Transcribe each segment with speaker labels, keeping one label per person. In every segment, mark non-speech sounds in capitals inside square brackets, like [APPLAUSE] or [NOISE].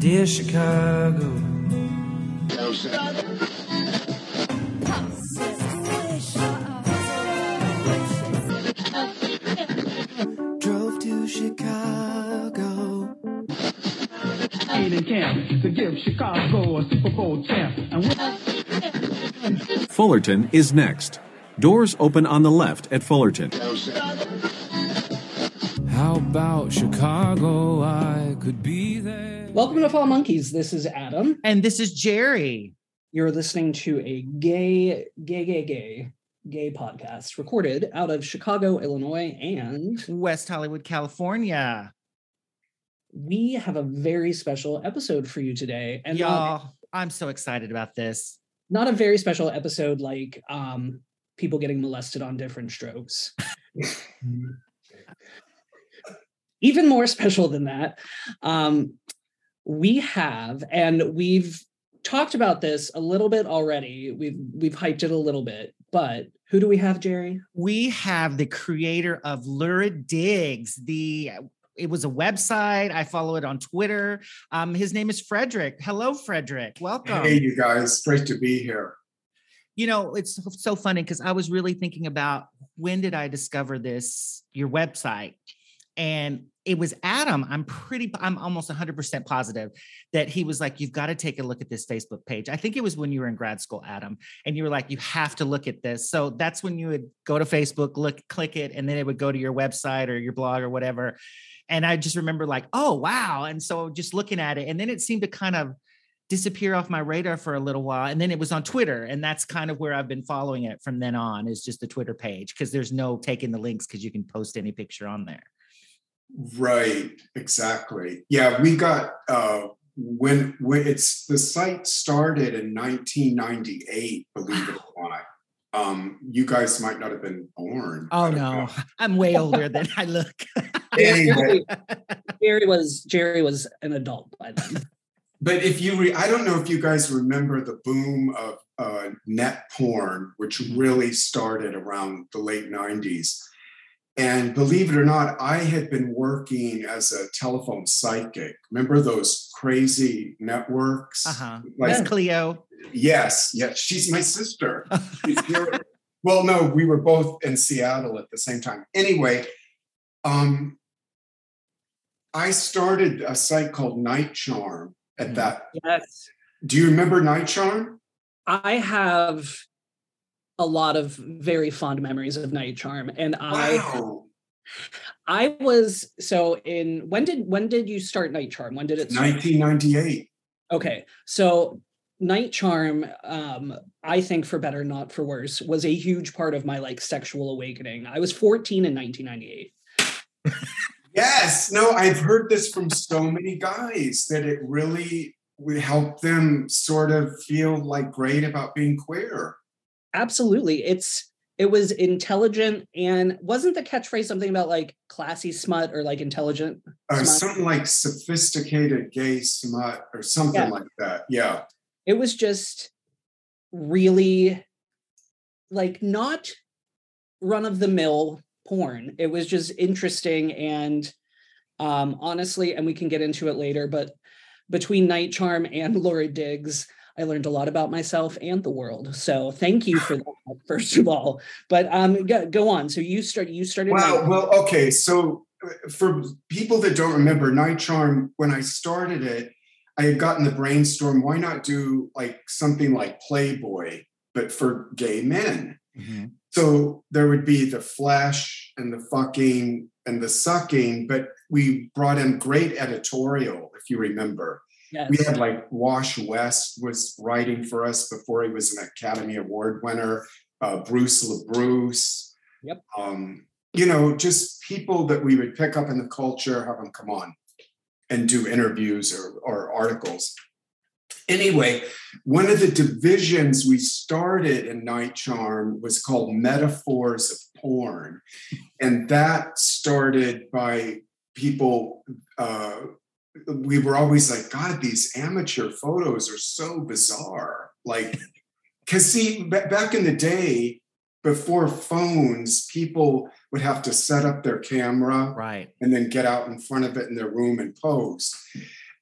Speaker 1: Dear Chicago. Drove to Chicago.
Speaker 2: in camp to give Chicago a Super Bowl champ.
Speaker 3: Fullerton is next. Doors open on the left at Fullerton.
Speaker 1: How about Chicago? I could be there.
Speaker 4: Welcome to Fall Monkeys. This is Adam.
Speaker 5: And this is Jerry.
Speaker 4: You're listening to a gay, gay, gay, gay, gay podcast recorded out of Chicago, Illinois, and
Speaker 5: West Hollywood, California.
Speaker 4: we have a very special episode for you today. And
Speaker 5: Y'all, I'm so excited about this.
Speaker 4: not a very special episode like um, people getting molested on different strokes. [LAUGHS] Even more [LAUGHS] special than that, um, we have, and we've talked about this a little bit already. We've we've hyped it a little bit, but who do we have, Jerry?
Speaker 5: We have the creator of Lurid Digs. The it was a website. I follow it on Twitter. Um, his name is Frederick. Hello, Frederick. Welcome.
Speaker 6: Hey, you guys, great to be here.
Speaker 5: you know it's so- so funny because i was really thinking about when did i discover this your website and it was adam i'm pretty i'm almost 100% positive that he was like you've got to take a look at this facebook page. I think it was when you were in grad school adam and you were like you have to look at this. So that's when you would go to facebook look click it and then it would go to your website or your blog or whatever. And i just remember like oh wow. And so just looking at it and then it seemed to kind of disappear off my radar for a little while and then it was on twitter and that's kind of where i've been following it from then on is just the twitter page because there's no taking the links because you can post any picture on there
Speaker 6: Right, exactly. Yeah, we got uh when when it's the site started in 1998, believe it or [SIGHS] not. Um, you guys might not have been born.
Speaker 5: Oh no
Speaker 6: know. [LAUGHS]
Speaker 5: i'm way older than i look
Speaker 6: Anyway, [LAUGHS]
Speaker 4: Jerry was Jerry was an adult by then.
Speaker 6: but if you re- I don't know if you guys remember the boom of uh, net porn, which really started around the late 90s. And believe it or not, I had been working as a telephone psychic. Remember those crazy networks?
Speaker 5: uh-huh
Speaker 6: Like,
Speaker 5: Miss cleo
Speaker 6: yes, yes, she's my sister. She's here. [LAUGHS] well, no, we were both in Seattle at the same time. Anyway, um, I started a site called Night Charm at
Speaker 5: Mhm.
Speaker 6: that.
Speaker 4: Yes.
Speaker 6: Do you remember Night Charm?
Speaker 4: I have a lot of very fond memories of Night Charm. And I
Speaker 6: Wow.
Speaker 4: I was so in when did when did you start Night Charm? When did it start?
Speaker 6: 1998.
Speaker 4: Okay. So Night Charm, um, I think for better, not for worse, was a huge part of my like sexual awakening. I was 14 in 1998.
Speaker 6: Yes, no, I've heard this from so many guys that it really would help them sort of feel like great about being queer.
Speaker 4: Absolutely. It's it was intelligent and wasn't the catchphrase something about like classy smut or like intelligent?
Speaker 6: Uh, something like sophisticated gay smut or something
Speaker 4: Yeah.
Speaker 6: like that. Yeah.
Speaker 4: it was just really like not run of the mill porn it was just interesting and um honestly and we can get into it later but between night charm and [LAUGHS] Lurid Digs i learned a lot about myself and the world so thank you for that first of all but um go, go on so you start you started
Speaker 6: Wow.
Speaker 4: Night-
Speaker 6: Well, okay. So uh, for people that don't remember, Night Charm, when I started it, I had gotten the brainstorm. Why not do like something like Playboy, but for gay men? So there would be the flesh and the fucking and the sucking, but we brought in great editorial, if you remember.
Speaker 4: Yes.
Speaker 6: We had like Wash West was writing for us before he was an Academy Award winner. Uh, Bruce LaBruce.
Speaker 4: Yep.
Speaker 6: Um, you know, just people that we would pick up in the culture, have them come on and do interviews or, or articles. Anyway, one of the divisions we started in Night Charm was called Metaphors of Porn. And that started by people uh, we were always like, God, these amateur photos are so bizarre. Like, [LAUGHS] because see, ba- back in the day, before phones, people would have to set up their camera
Speaker 5: Right.
Speaker 6: and then get out in front of it in their room and pose.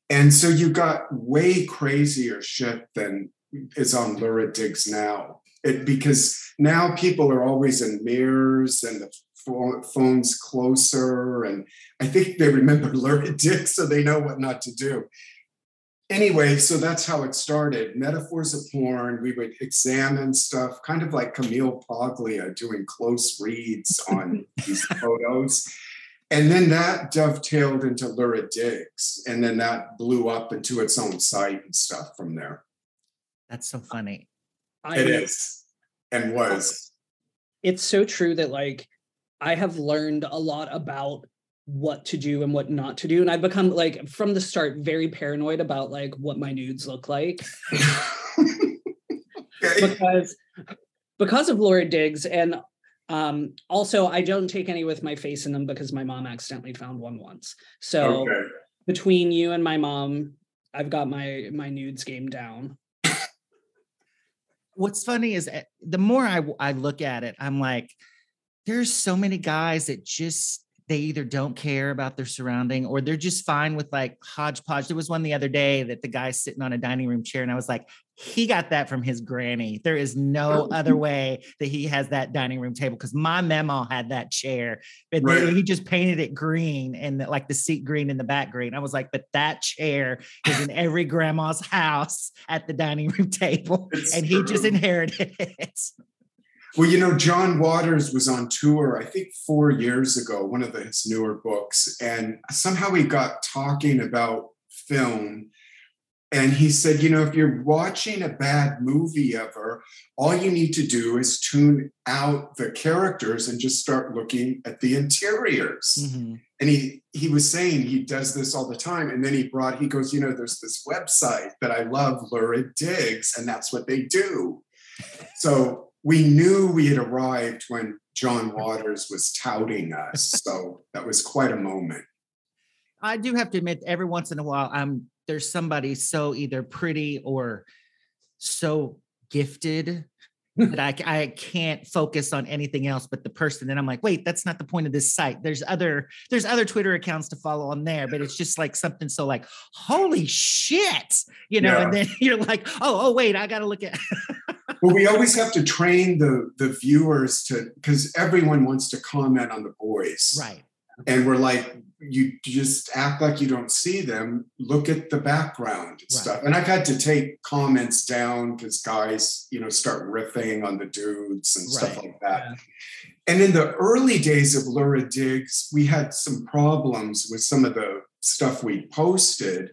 Speaker 6: And so you got way crazier shit than is on Lurid Digs now. It, because now people are always in mirrors and the phone's closer. And I think they remember [LAUGHS] Lurid Digs, so they know what not to do. Anyway, so that's how it started. Metaphors of porn. We would examine stuff, kind of like Camille Paglia doing close reads [LAUGHS] on these photos. And then that dovetailed into Lurid Digs. And then that blew up into its own site and stuff from there.
Speaker 5: That's so funny.
Speaker 4: I,
Speaker 6: It is and was.
Speaker 4: It's so true that like I have learned a lot about what to do and what not to do, and I've become like from the start very paranoid about like what my nudes look like [LAUGHS]
Speaker 6: okay.
Speaker 4: because because of Lurid Digs and um also I don't take any with my face in them because my mom accidentally found one once. So
Speaker 6: Okay.
Speaker 4: between you and my mom, I've got my my nudes game down.
Speaker 5: What's funny is eh, the more I, I look at it, I'm like, there's so many guys that just they either don't care about their surrounding or they're just fine with like hodgepodge. There was one the other day that the guy's sitting on a dining room chair, and I was like, he got that from his granny. There is no oh. other way that he has that dining room table because my memo had that chair, but they-
Speaker 6: Right.
Speaker 5: he just painted it green and like the seat green and the back green. I was like, but that chair is in every grandma's house at the dining room table,
Speaker 6: It's
Speaker 5: and he just inherited it.
Speaker 6: Well, you know, John Waters was on tour, I think four years ago, one of his newer books, and somehow he got talking about film. And he said, you know, if you're watching a bad movie ever, all you need to do is tune out the characters and just start looking at the interiors.
Speaker 5: Mhm.
Speaker 6: And he he was saying he does this all the time. And then he brought, he goes, you know, there's this website that I love, Lurid Digs, and that's what they do. So we knew we had arrived when John Waters was touting us. So that was quite a moment.
Speaker 5: I do have to admit, every once in a while, I'm there's somebody so either pretty or so gifted that I, I can't focus on anything else but the person. And I'm like, wait, that's not the point of this site. There's other there's other Twitter accounts to follow on there, but it's just like something so like, holy shit, you know. And then [LAUGHS] you're like, oh, oh, wait, I got to look at. [LAUGHS]
Speaker 6: Well, we always have to train the the viewers to because everyone wants to comment on the boys.
Speaker 5: right.
Speaker 6: And we're like, you just act like you don't see them. Look at the background and
Speaker 5: Right.
Speaker 6: stuff. And I've had to take comments down because guys, you know, start riffing on the dudes and stuff like that.
Speaker 4: Yeah.
Speaker 6: And in the early days of Lurid Digs, we had some problems with some of the stuff we posted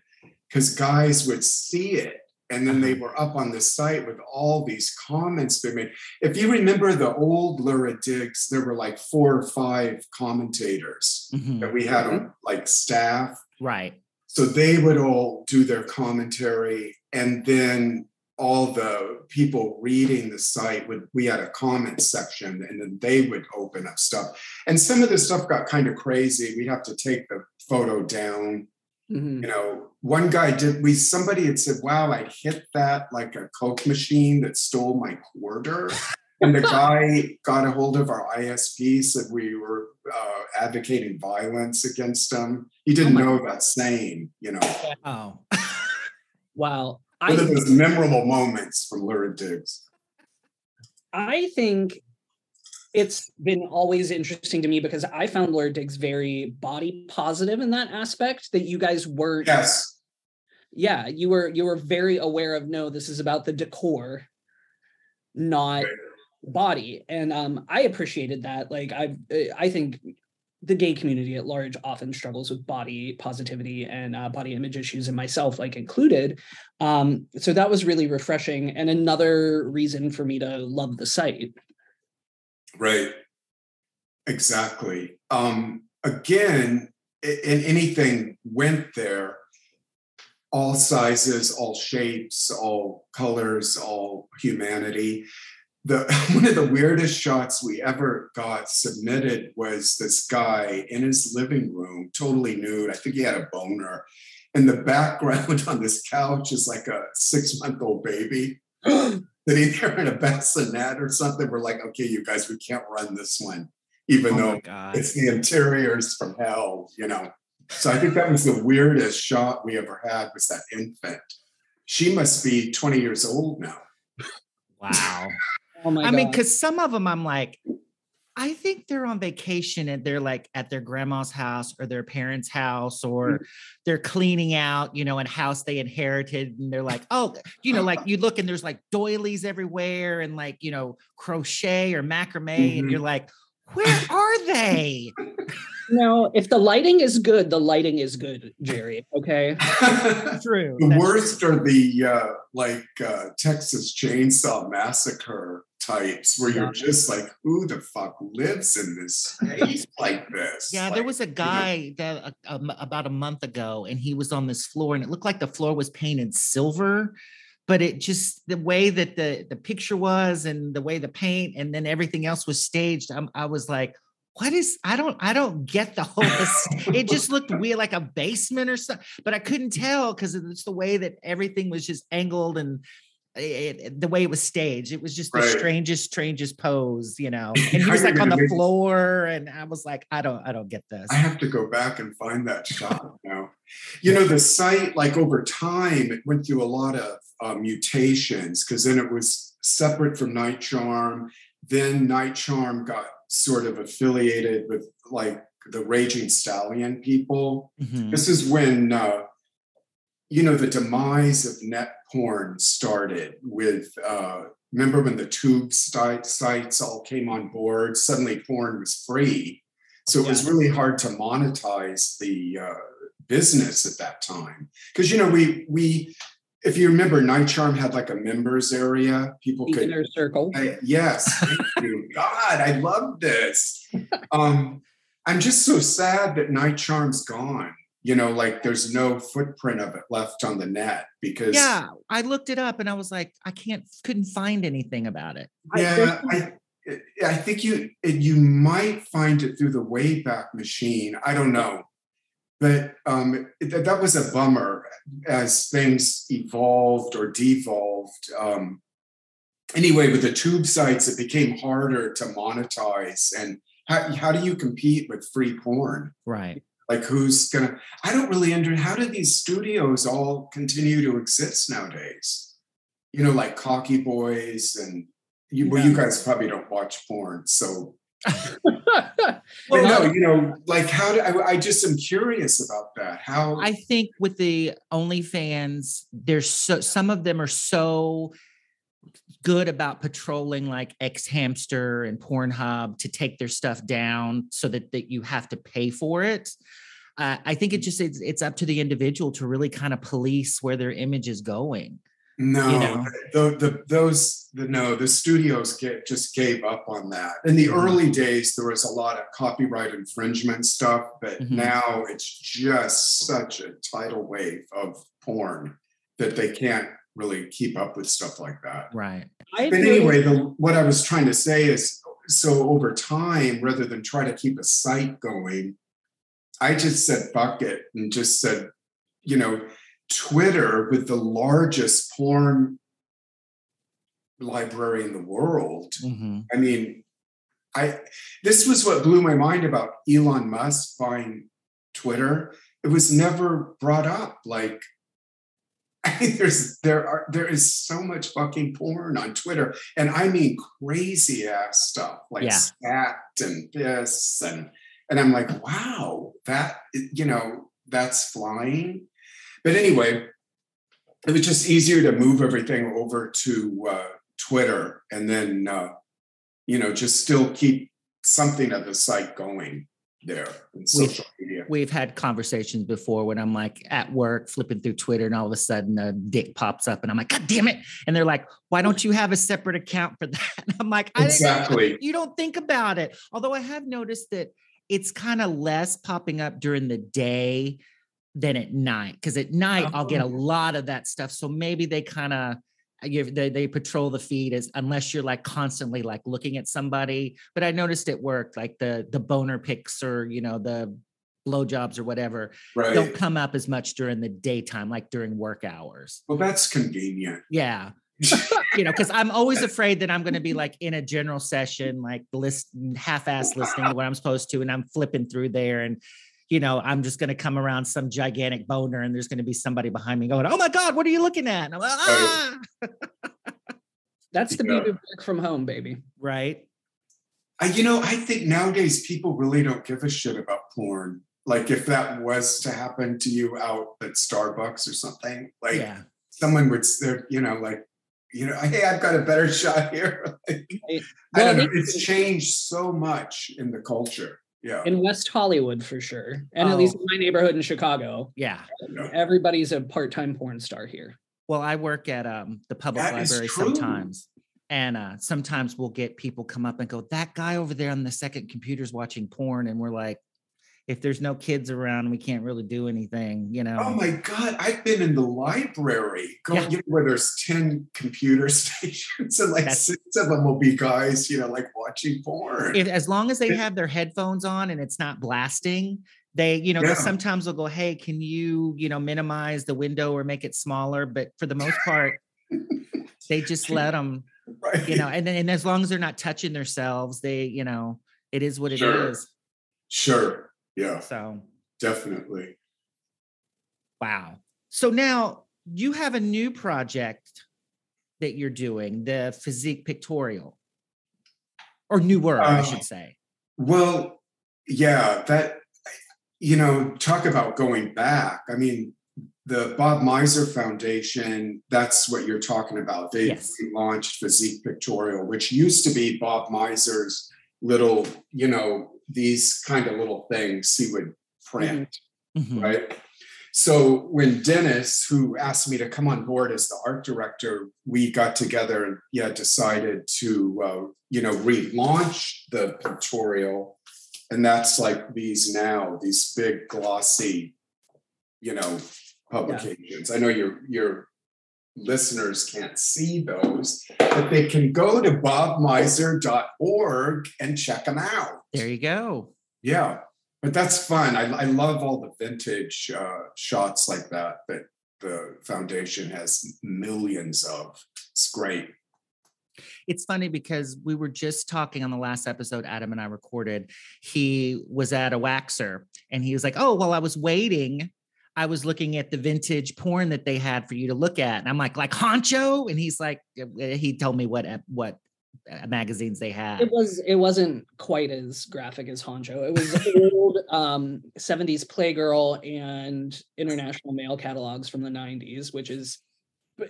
Speaker 6: because guys would see it and then they were up on the site with all these comments they made. If you remember the old Lurid Digs, there were like four or five commentators
Speaker 5: Mhm.
Speaker 6: that we had on like staff.
Speaker 5: Right.
Speaker 6: So they would all do their commentary, and then all the people reading the site would we had a comment section, and then they would open up stuff. And some of the stuff got kind of crazy. We'd have to take the photo down.
Speaker 4: Mhm.
Speaker 6: You know, one guy did we somebody had said, Wow, I hit that like a Coke machine that stole my quarter. [LAUGHS] And the guy got a hold of our ISP, said we were uh, advocating violence against him. He didn't
Speaker 4: my
Speaker 6: know that saying, you know,
Speaker 5: Oh.
Speaker 4: Wow. [LAUGHS]
Speaker 6: one of those memorable moments from Lurid Digs.
Speaker 4: I think it's been always interesting to me because I found Lurid Digs very body positive in that aspect that you guys weren't
Speaker 6: Yes.
Speaker 4: yeah, you were you were very aware of no, this is about the decor, not body. And um I appreciated that. Like I I think the gay community at large often struggles with body positivity and uh, body image issues and myself like included um so that was really refreshing and another reason for me to love the site
Speaker 6: Right. Exactly. Um, again, and anything went there, all sizes, all shapes, all colors, all humanity. The [LAUGHS] one of the weirdest shots we ever got submitted was this guy in his living room, totally nude. I think he had a boner. And the background [LAUGHS] on this couch is like a six-month-old baby. [GASPS] [GASPS] [GASPS] sitting there in a bassinet or something. We're like, okay, you guys, we can't run this one, even
Speaker 5: Oh
Speaker 6: though it's the interiors from hell, you know. So I think that was the weirdest shot we ever had was that infant. She must be 20 years old now.
Speaker 5: Wow. [LAUGHS]
Speaker 4: Oh my
Speaker 5: I mean, because some of them I'm like, I think they're on vacation and they're like at their grandma's house or their parents' house or they're cleaning out, you know, a house they inherited. And they're like, oh, you know, like [LAUGHS] you look and there's like doilies everywhere and like, you know, crochet or macrame. And
Speaker 6: Mhm.
Speaker 5: you're like, where are they?
Speaker 4: no, if the lighting is good, the lighting is [LAUGHS] good, Jerry. Okay.
Speaker 5: True.
Speaker 6: the
Speaker 5: that's
Speaker 6: worst are the uh, like uh, Texas Chainsaw Massacre types where you're just like, who the fuck lives in this space like this?
Speaker 5: Yeah, there was a guy that uh, um, about a month ago, and he was on this floor, and it looked like the floor was painted silver, but it just the way that the the picture was, and the way the paint, and then everything else was staged. I'm, I was like, what is? I don't, I don't get the whole. [LAUGHS] it just looked weird, like a basement or something, but I couldn't tell because it's the way that everything was just angled and. It, it- the way it was staged, it was just the
Speaker 6: Right.
Speaker 5: strangest, strangest pose, you know. [LAUGHS] And he was like on the floor, and I was like, I don't, I don't get this.
Speaker 6: I have to go back and find that shot [LAUGHS] now. You know, the site, like over time, it went through a lot of uh, mutations because then it was separate from Night Charm. Then Night Charm got sort of affiliated with like the Raging Stallion people.
Speaker 5: Mhm.
Speaker 6: This is when, uh, you know, the demise of net porn started with, uh, remember when the tube sites all came on board? Suddenly porn was free. So it was really hard to monetize the uh, business at that time. Because, you know, we, we, if you remember, Night Charm had like a members area. People
Speaker 4: The
Speaker 6: could
Speaker 4: inner circle.
Speaker 6: I- yes, thank [LAUGHS] you. God, I love this. Um, I'm just so sad that Night Charm's gone. You know, like there's no footprint of it left on the net because
Speaker 5: Yeah, I looked it up and I was like, I can't, couldn't find anything about it.
Speaker 6: yeah, I, I think you you might find it through the Wayback Machine. I don't know, but um, that, that was a bummer as things evolved or devolved. Um, anyway, with the tube sites, it became harder to monetize. And how, how do you compete with free porn?
Speaker 5: Right.
Speaker 6: Like, who's gonna? I don't really understand How do these studios all continue to exist nowadays? You know, like Cocky Boys and you. Well, you guys probably don't watch porn, so [LAUGHS] but no, you know, like how do I, I just am curious about that. How
Speaker 5: I think with the OnlyFans, there's so some of them are so good about patrolling like X Hamster and Pornhub to take their stuff down so that, that you have to pay for it. Uh, I think it just it's, it's up to the individual to really kind of police where their image is going.
Speaker 6: no,
Speaker 5: you know.
Speaker 6: the, the those the no the studios get just gave up on that. In the
Speaker 5: Mhm.
Speaker 6: early days, there was a lot of copyright infringement stuff, but
Speaker 5: Mhm.
Speaker 6: now it's just such a tidal wave of porn that they can't really keep up with stuff like that.
Speaker 5: Right.
Speaker 4: I
Speaker 6: But
Speaker 4: agree.
Speaker 6: anyway, the, what I was trying to say is so over time, rather than try to keep a site going, I just said fuck it and just said, you know, Twitter with the largest porn library in the world.
Speaker 5: Mhm.
Speaker 6: I mean, I this was what blew my mind about Elon Musk buying Twitter. It was never brought up. Like, I [LAUGHS] mean, there's there are there is so much fucking porn on Twitter, and I mean crazy ass stuff like
Speaker 5: Yeah.
Speaker 6: scat and this and and I'm like, wow, that you know that's flying. But anyway, it was just easier to move everything over to uh, Twitter and then uh, you know just still keep something of the site going there in social media.
Speaker 5: We've had conversations before when I'm like at work flipping through Twitter and all of a sudden a dick pops up and I'm like, God damn it. And they're like, why don't you have a separate account for that? [LAUGHS] And I'm like, I
Speaker 6: Exactly.
Speaker 5: you don't think about it. Although I have noticed that it's kind of less popping up during the day than at night. Because at night I'll get a oh. lot of that stuff. So maybe they kind of they, they patrol the feed as unless you're like constantly like looking at somebody. But I noticed it worked, like the the boner pics or you know the blowjobs or whatever
Speaker 6: Right.
Speaker 5: don't come up as much during the daytime, like during work hours.
Speaker 6: Well, that's convenient.
Speaker 5: Yeah. [LAUGHS] you know, because I'm always afraid that I'm going to be like in a general session, like list half-ass [LAUGHS] listening to what I'm supposed to, and I'm flipping through there, and you know, I'm just going to come around some gigantic boner, and there's going to be somebody behind me going, "Oh my god, what are you looking at?" And I'm like, ah, [LAUGHS]
Speaker 4: That's the
Speaker 6: Yeah.
Speaker 4: beauty of work from home, baby.
Speaker 5: right.
Speaker 6: I, you know, I think nowadays people really don't give a shit about porn. Like if that was to happen to you out at Starbucks or something, like
Speaker 5: yeah.
Speaker 6: someone would, there, you know, like, you know, [LAUGHS] hey, I've got a better shot here. [LAUGHS] Like, I
Speaker 4: Well,
Speaker 6: don't know. It's changed so much in the culture. Yeah.
Speaker 4: in West Hollywood for sure, and at least
Speaker 5: Oh.
Speaker 4: in my neighborhood in Chicago,
Speaker 5: Yeah.
Speaker 6: Yeah.
Speaker 4: everybody's a part-time porn star here.
Speaker 5: Well, I work at um, the public
Speaker 6: That is
Speaker 5: library sometimes. And uh, sometimes we'll get people come up and go, that guy over there on the second computer's watching porn. And we're like, if there's no kids around, we can't really do anything, you know.
Speaker 6: Oh my God, I've been in the library going,
Speaker 5: Yeah.
Speaker 6: you know, where there's 10 computer [LAUGHS] stations and like
Speaker 5: That's-
Speaker 6: six of them will be guys, you know, like watching porn.
Speaker 5: if as long as they have their headphones on and it's not blasting, they, you know,
Speaker 6: Yeah.
Speaker 5: sometimes they'll go, Hey, can you, you know, minimize the window or make it smaller? But for the most part, [LAUGHS] they just let them,
Speaker 6: right.
Speaker 5: you know, and then and as long as they're not touching themselves, they, you know, it is what it is.
Speaker 6: Sure. Yeah,
Speaker 5: So
Speaker 6: definitely.
Speaker 5: wow. So now you have a new project that you're doing, the physique pictorial. Or newer, I
Speaker 6: Uh,
Speaker 5: should say.
Speaker 6: Well, yeah, that, you know, talk about going back. I mean, the Bob Mizer Foundation, that's what you're talking about. They
Speaker 5: Yes.
Speaker 6: launched Physique Pictorial, which used to be Bob Mizer's little, you know, these kind of little things he would print,
Speaker 5: Mhm.
Speaker 6: right? So when Dennis, who asked me to come on board as the art director, we got together and yeah, decided to uh, you know relaunch the pictorial, and that's like these now, these big glossy, you know, publications. I know your your listeners can't see those, but they can go to bobmizer.org and check them out.
Speaker 5: There you go.
Speaker 6: Yeah, but that's fun. I, I love all the vintage uh, shots like that that the foundation has millions of. It's great.
Speaker 5: It's funny because we were just talking on the last episode Adam and I recorded. He was at a waxer and he was like, "Oh, well, I was waiting, I was looking at the vintage porn that they had for you to look at." And I'm like, "Like Honcho?" And he's like, uh, he told me what what uh, magazines they had.
Speaker 4: It was it wasn't quite as graphic as Honcho. It was old [LAUGHS] um 70s Playgirl and international male catalogs from the 90s, which is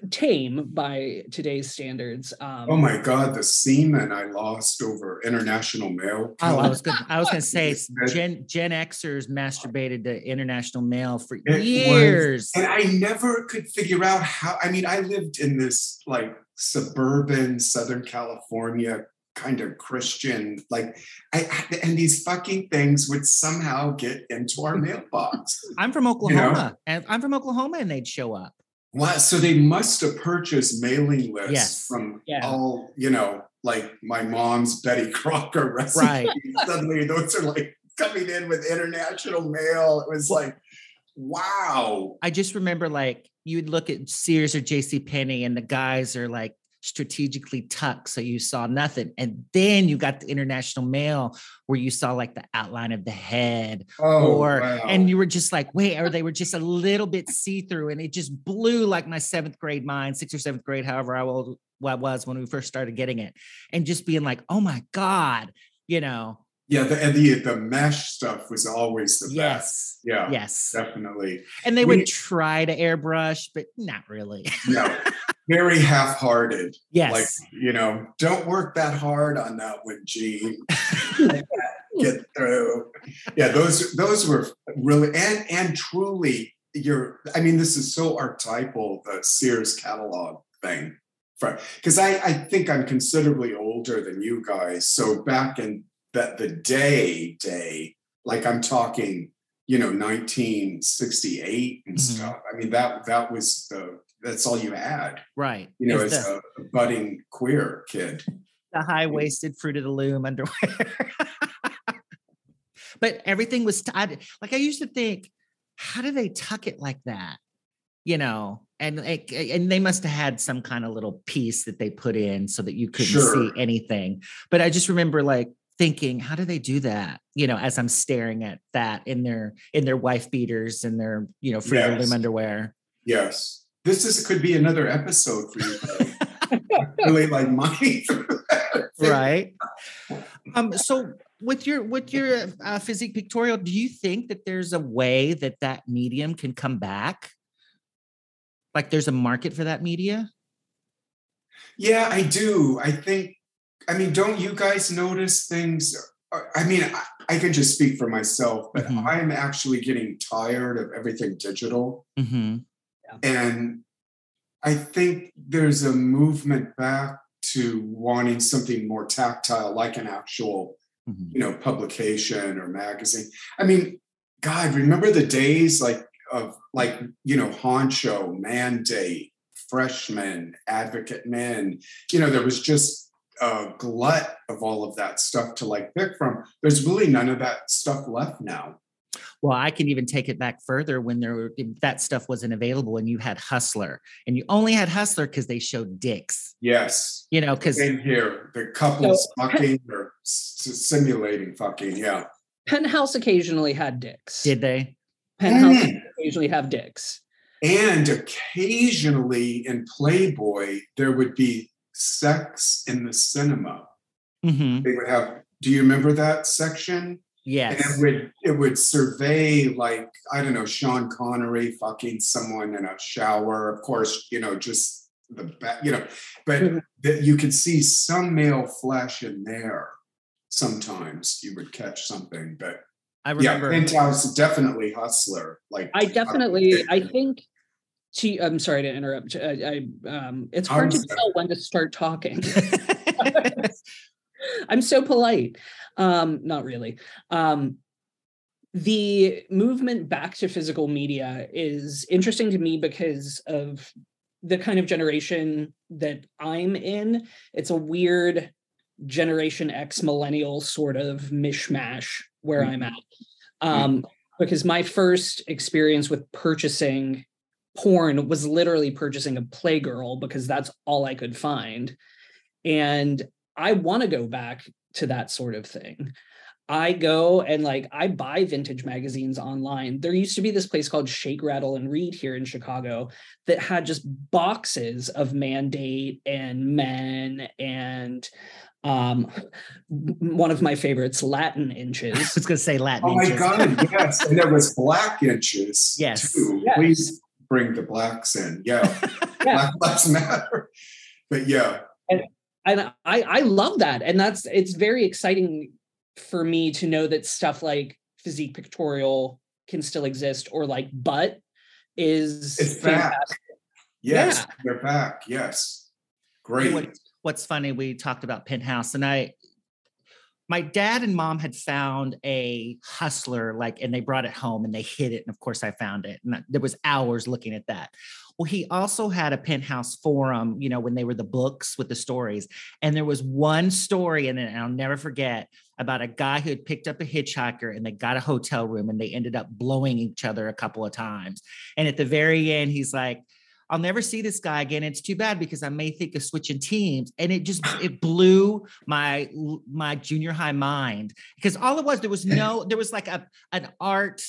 Speaker 4: tame by today's standards. Um
Speaker 6: Oh my God, the semen I lost over International Male.
Speaker 5: Oh, I was gonna, I was gonna [LAUGHS] say s-
Speaker 6: It-
Speaker 5: Gen Gen Xers masturbated to International Male for
Speaker 6: was-
Speaker 5: years.
Speaker 6: And I never could figure out how. I mean, I lived in this like suburban Southern California kind of Christian, like, I, I- and these fucking things would somehow get into our [LAUGHS] mailbox.
Speaker 5: I'm from Oklahoma, and I'm from Oklahoma, and they'd show up.
Speaker 6: Wow. So they must have purchased mailing lists
Speaker 5: Yes.
Speaker 6: from
Speaker 4: Yeah.
Speaker 6: all, you know, like my mom's Betty Crocker [LAUGHS] recipes.
Speaker 5: Right.
Speaker 6: Suddenly those are like coming in with International Male. It was like, wow.
Speaker 5: I just remember like you'd look at Sears or JC Penney and the guys are like strategically tucked so you saw nothing. And then you got the International Male where you saw like the outline of the head
Speaker 6: Oh,
Speaker 5: or
Speaker 6: wow.
Speaker 5: and you were just like, wait, or they were just a little bit see-through and it just blew like my seventh grade mind, sixth or seventh grade, however I what was when we first started getting it. And just being like, oh my God, you know,
Speaker 6: yeah, the, and the the mesh stuff was always the best. Yeah,
Speaker 5: Yes.
Speaker 6: definitely.
Speaker 5: And they
Speaker 6: We-
Speaker 5: would try to airbrush, but not really.
Speaker 6: No, [LAUGHS] very half-hearted.
Speaker 5: yes.
Speaker 6: Like, you know, don't work that hard on that one, Gene. [LAUGHS] Get through. Yeah, those those were really and and truly you're I mean, this is so archetypal, the Sears catalog thing. Because I, I think I'm considerably older than you guys. So back in that the day day, like I'm talking, you know, 1968 and
Speaker 5: Mhm.
Speaker 6: stuff. I mean, that that was the that's all you had
Speaker 5: right.
Speaker 6: you know,
Speaker 5: It's
Speaker 6: as
Speaker 5: the,
Speaker 6: a budding queer kid.
Speaker 5: the high-waisted fruit of the loom underwear. [LAUGHS] but everything was tied. Like I used to think, how do they tuck it like that? you know, and like, and they must have had some kind of little piece that they put in so that you couldn't
Speaker 6: Sure.
Speaker 5: see anything. But I just remember like thinking, how do they do that? You know, as I'm staring at that in their in their wife beaters and their you know Fruit of the
Speaker 6: Yes.
Speaker 5: Loom underwear.
Speaker 6: Yes. This is could be another episode for you. [LAUGHS] Really like that.
Speaker 5: right um so with your with your uh, physique pictorial do you think that there's a way that that medium can come back like there's a market for that media
Speaker 6: Yeah, I do. I think, I mean, don't you guys notice things? uh, I mean, I, I can just speak for myself, but
Speaker 5: Mhm.
Speaker 6: I'm actually getting tired of everything digital.
Speaker 5: mm-hmm.
Speaker 6: And I think there's a movement back to wanting something more tactile, like an actual,
Speaker 5: Mm-hmm.
Speaker 6: you know, publication or magazine. I mean, God, remember the days like of like, you know, Honcho, Mandate, Freshman, Advocate Men. You know, there was just a glut of all of that stuff to like pick from. There's really none of that stuff left now.
Speaker 5: Well i can even take it back further when there were that stuff wasn't available and you had hustler and you only had hustler because they showed dicks
Speaker 6: Yes.
Speaker 5: you know because
Speaker 6: in here. The couples fucking or simulating fucking. Yeah.
Speaker 4: Penthouse occasionally had dicks.
Speaker 5: did they
Speaker 4: Penthouse
Speaker 6: Mm.
Speaker 4: occasionally have dicks.
Speaker 6: And occasionally in Playboy, there would be sex in the cinema.
Speaker 5: mm-hmm.
Speaker 6: They would have, do you remember that section? And
Speaker 5: yes
Speaker 6: it would it would survey like, I don't know, Sean Connery fucking someone in a shower. Of course, you know, just the back, you know, but
Speaker 4: Mhm.
Speaker 6: that you could see some male flesh in there. Sometimes you would catch something, but
Speaker 5: i remember yeah,
Speaker 6: Penthouse definitely hustler. Like
Speaker 4: I definitely, I think. To, I'm sorry to interrupt. I, I um, it's hard to
Speaker 6: I'm sorry.
Speaker 4: tell when to start talking. [LAUGHS] [LAUGHS] I'm so polite. Um, not really. Um, the movement back to physical media is interesting to me because of the kind of generation that I'm in. It's a weird Generation X millennial sort of mishmash where I'm at. Um, because my first experience with purchasing porn was literally purchasing a Playgirl because that's all I could find. And I want to go back to that sort of thing. I go and like I buy vintage magazines online. There used to be this place called Shake, Rattle, and Read here in Chicago that had just boxes of Mandate and Men and um one of my favorites, Latin inches [LAUGHS]
Speaker 5: i
Speaker 4: Inches.
Speaker 5: was gonna say latin inches.
Speaker 6: Oh my
Speaker 5: inches.
Speaker 6: god, [LAUGHS] yes. And there was black inches.
Speaker 5: Yes.
Speaker 6: Too.
Speaker 4: Yes.
Speaker 6: Please bring the blacks in. Yeah.
Speaker 4: Yeah. [LAUGHS]
Speaker 6: Black lives matter. But yeah.
Speaker 4: and I I love that, and that's it's very exciting for me to know that stuff like physique pictorial can still exist, or like butt is
Speaker 6: It's back.
Speaker 4: fantastic.
Speaker 6: Yes. They're back. Yes. Great.
Speaker 5: What- what's funny, we talked about Penthouse, and I, my dad and mom had found a hustler, like, and they brought it home and they hid it. And of course, I found it. And there was hours looking at that. Well, he also had a penthouse forum, you know, when they were the books with the stories. And there was one story, and I'll never forget about a guy who had picked up a hitchhiker and they got a hotel room and they ended up blowing each other a couple of times. And at the very end, he's like, I'll never see this guy again. It's too bad because I may think of switching teams. And it just it blew my my junior high mind because all it was there was [LAUGHS] no there was like a an art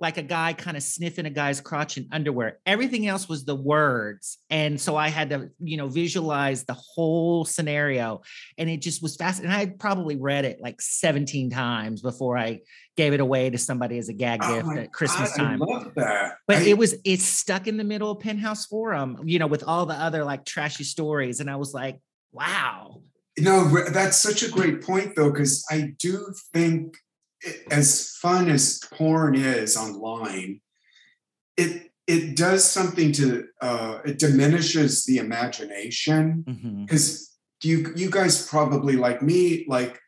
Speaker 5: like a guy kind of sniffing a guy's crotch in underwear. Everything else was the words. And so I had to, you know, visualize the whole scenario. And it just was fast. And I had probably read it like 17 times before I gave it away to somebody as a gag
Speaker 6: Oh
Speaker 5: gift at Christmas
Speaker 6: God,
Speaker 5: time.
Speaker 6: I love that.
Speaker 5: But
Speaker 6: I-
Speaker 5: it was it's stuck in the middle of Penthouse Forum, you know, with all the other like trashy stories. And I was like, wow.
Speaker 6: No, that's such a great point, though, because I do think, as fun as porn is online, it it does something to uh, it diminishes the imagination. Because you you guys probably like me, like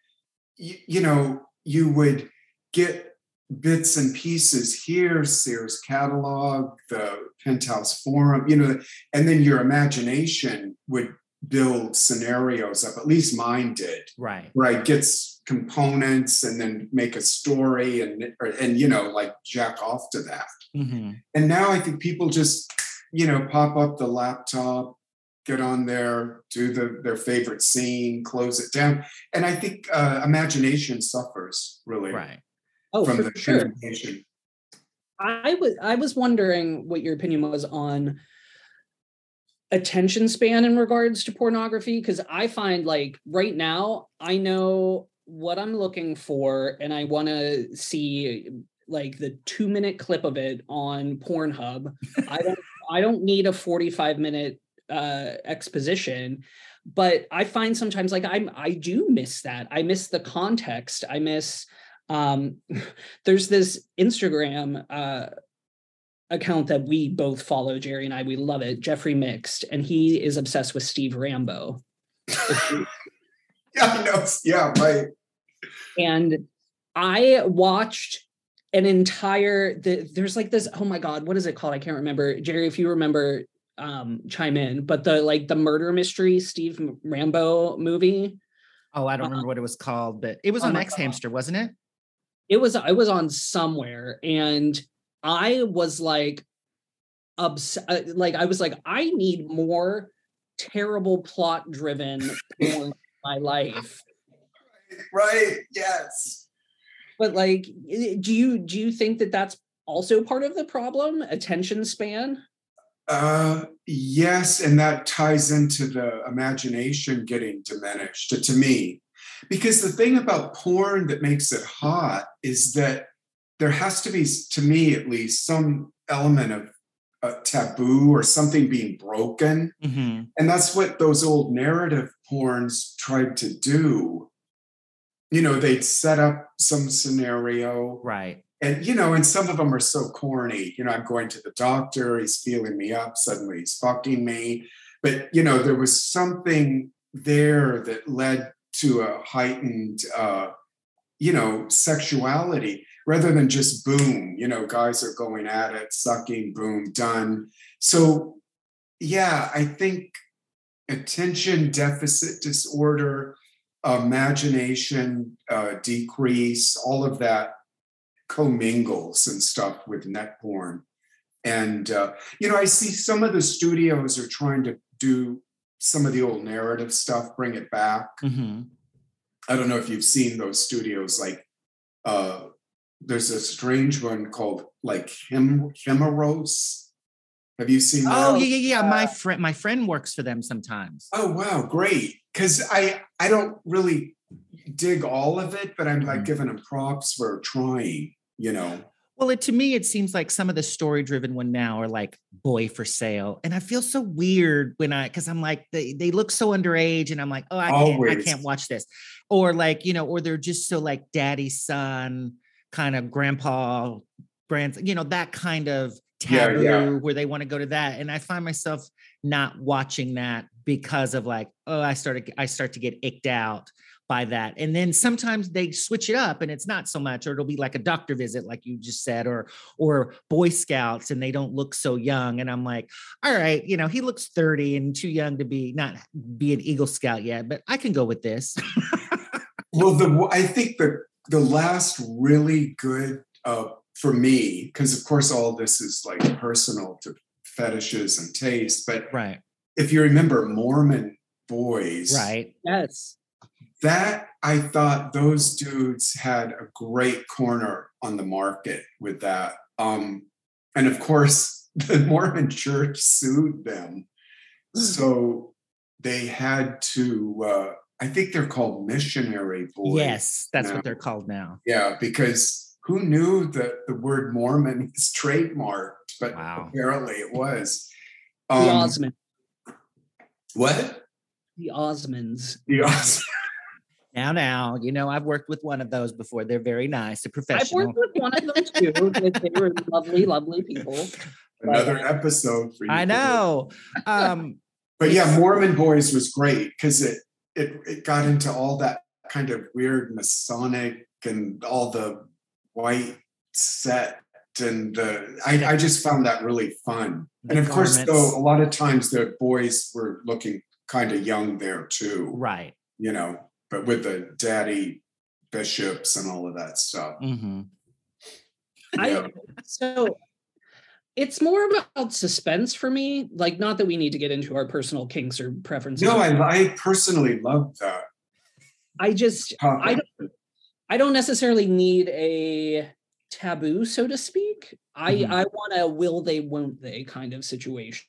Speaker 6: you, you know, you would get bits and pieces here, Sears catalog, the Penthouse Forum, you know, and then your imagination would build scenarios up. At least mine did,
Speaker 5: Right.
Speaker 6: where I get s- components and then make a story and or, and you know like jack off to that.
Speaker 5: Mhm.
Speaker 6: And now I think people just you know, pop up the laptop, get on there, do the their favorite scene, close it down. And I think uh, imagination suffers really
Speaker 5: Right.
Speaker 4: Oh,
Speaker 6: from
Speaker 4: for
Speaker 6: the
Speaker 4: sure. I was I was wondering what your opinion was on attention span in regards to pornography because I find like right now I know what I'm looking for and I want to see like the 2 minute clip of it on Pornhub. I don't I don't need a 45 minute uh exposition but I find sometimes like I'm I do miss that. I miss the context. I miss um [LAUGHS] there's this Instagram uh account that we both follow, Jerry and I, we love it, Jeffrey Mixed, and he is obsessed with Steve Rambo. [LAUGHS]
Speaker 6: Yeah, I know. Yeah, right.
Speaker 4: and I watched an entire the, there's like this, oh my god, what is it called? I can't remember. Jerry, if you remember, um, chime in, but the like the murder mystery Steve Rambo movie.
Speaker 5: Oh, I don't
Speaker 4: Uh,
Speaker 5: remember what it was called, but it was
Speaker 4: oh
Speaker 5: on
Speaker 4: my
Speaker 5: X
Speaker 4: God.
Speaker 5: Hamster, wasn't it?
Speaker 4: it was I was on somewhere and I was like obs- uh, like I was like I need more terrible plot driven [LAUGHS] porn in my life.
Speaker 6: Right. Yes.
Speaker 4: But like do you do you think that that's also part of the problem attention span?
Speaker 6: Uh, yes, and that ties into the imagination getting diminished to, to me. Because the thing about porn that makes it hot is that there has to be, to me at least, some element of a taboo or something being broken.
Speaker 5: Mm-hmm.
Speaker 6: And that's what those old narrative porns tried to do. You know, they'd set up some scenario,
Speaker 5: Right.
Speaker 6: and you know, and some of them are so corny. You know, I'm going to the doctor, he's feeling me up, suddenly he's fucking me. But you know, there was something there that led to a heightened uh, you know, sexuality rather than just boom, you know, guys are going at it, sucking, boom, done. So yeah, I think attention deficit disorder, imagination uh, decrease, all of that commingles and stuff with net porn. And, uh, you know, I see some of the studios are trying to do some of the old narrative stuff, bring it back.
Speaker 5: Mm-hmm.
Speaker 6: I don't know if you've seen those studios, like, uh, there's a strange one called like Him Himeros. Have you seen that?
Speaker 5: Oh yeah, yeah, yeah. My friend, my friend works for them sometimes.
Speaker 6: Oh wow, great. Because I I don't really dig all of it, but I'm like
Speaker 5: Mhm.
Speaker 6: giving them props for trying. You know.
Speaker 5: Well, it, to me, it seems like some of the story-driven one now are like boy for sale, and I feel so weird when I because I'm like they they look so underage, and I'm like, oh, I can't, I can't watch this, or like you know, or they're just so like daddy son kind of grandpa grand, you know, that kind of
Speaker 6: Yeah,
Speaker 5: taboo
Speaker 6: yeah.
Speaker 5: where they want to go to that, and I find myself not watching that because of like, oh, I started I start to get icked out by that. And then sometimes they switch it up and it's not so much, or it'll be like a doctor visit, like you just said, or or Boy Scouts, and they don't look so young. And I'm like, all right, you know, he looks 30 and too young to be not be an Eagle Scout yet, but I can go with this.
Speaker 6: Well, the I think the the last really good uh, for me, because of course all this is like personal to fetishes and taste, but
Speaker 5: right,
Speaker 6: if you remember Mormon boys,
Speaker 5: right.
Speaker 4: Yes.
Speaker 6: that I thought those dudes had a great corner on the market with that. Um, and of course, [LAUGHS] the Mormon church sued them. So they had to, uh, I think they're called missionary boys.
Speaker 5: Yes, that's
Speaker 6: now.
Speaker 5: what they're called now.
Speaker 6: Yeah, because who knew that the word Mormon [LAUGHS] is trademarked? But
Speaker 5: Wow.
Speaker 6: apparently it was.
Speaker 4: The
Speaker 6: Um,
Speaker 4: Osmond.
Speaker 6: what?
Speaker 4: The Osmonds.
Speaker 6: The Os- [LAUGHS]
Speaker 5: Now, now, you know, I've worked with one of those before. They're very nice, they're
Speaker 4: I've
Speaker 5: professional.
Speaker 4: worked with one of them too. [LAUGHS] they they were lovely, lovely people.
Speaker 6: Another episode for you.
Speaker 5: I know. Um,
Speaker 6: But yeah, Mormon Boys was great because it it it got into all that kind of weird Masonic and all the white set and the I, I just found that really fun.
Speaker 5: The
Speaker 6: and of course, though, a lot of times the boys were looking kind of young there too,
Speaker 5: right.
Speaker 6: you know, but with the daddy bishops and all of that stuff.
Speaker 5: hmm
Speaker 6: Yeah.
Speaker 4: I so it's more about suspense for me. Like, not that we need to get into our personal kinks or preferences.
Speaker 6: No, I, I personally love that.
Speaker 4: I just I don't I don't necessarily need a taboo, so to speak. I
Speaker 6: Mhm.
Speaker 4: I want a will they, won't they kind of situation.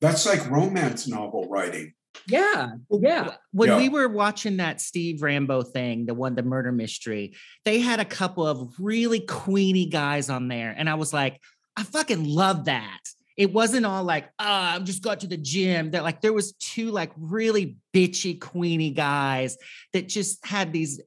Speaker 6: That's like romance novel writing.
Speaker 4: Yeah, yeah.
Speaker 5: when
Speaker 6: Yeah.
Speaker 5: we were watching that Steve Rambo thing, the one, the murder mystery, they had a couple of really queeny guys on there. And I was like, I fucking love that. It wasn't all like, oh, I just got to the gym. That like there was two like really bitchy, queeny guys that just had these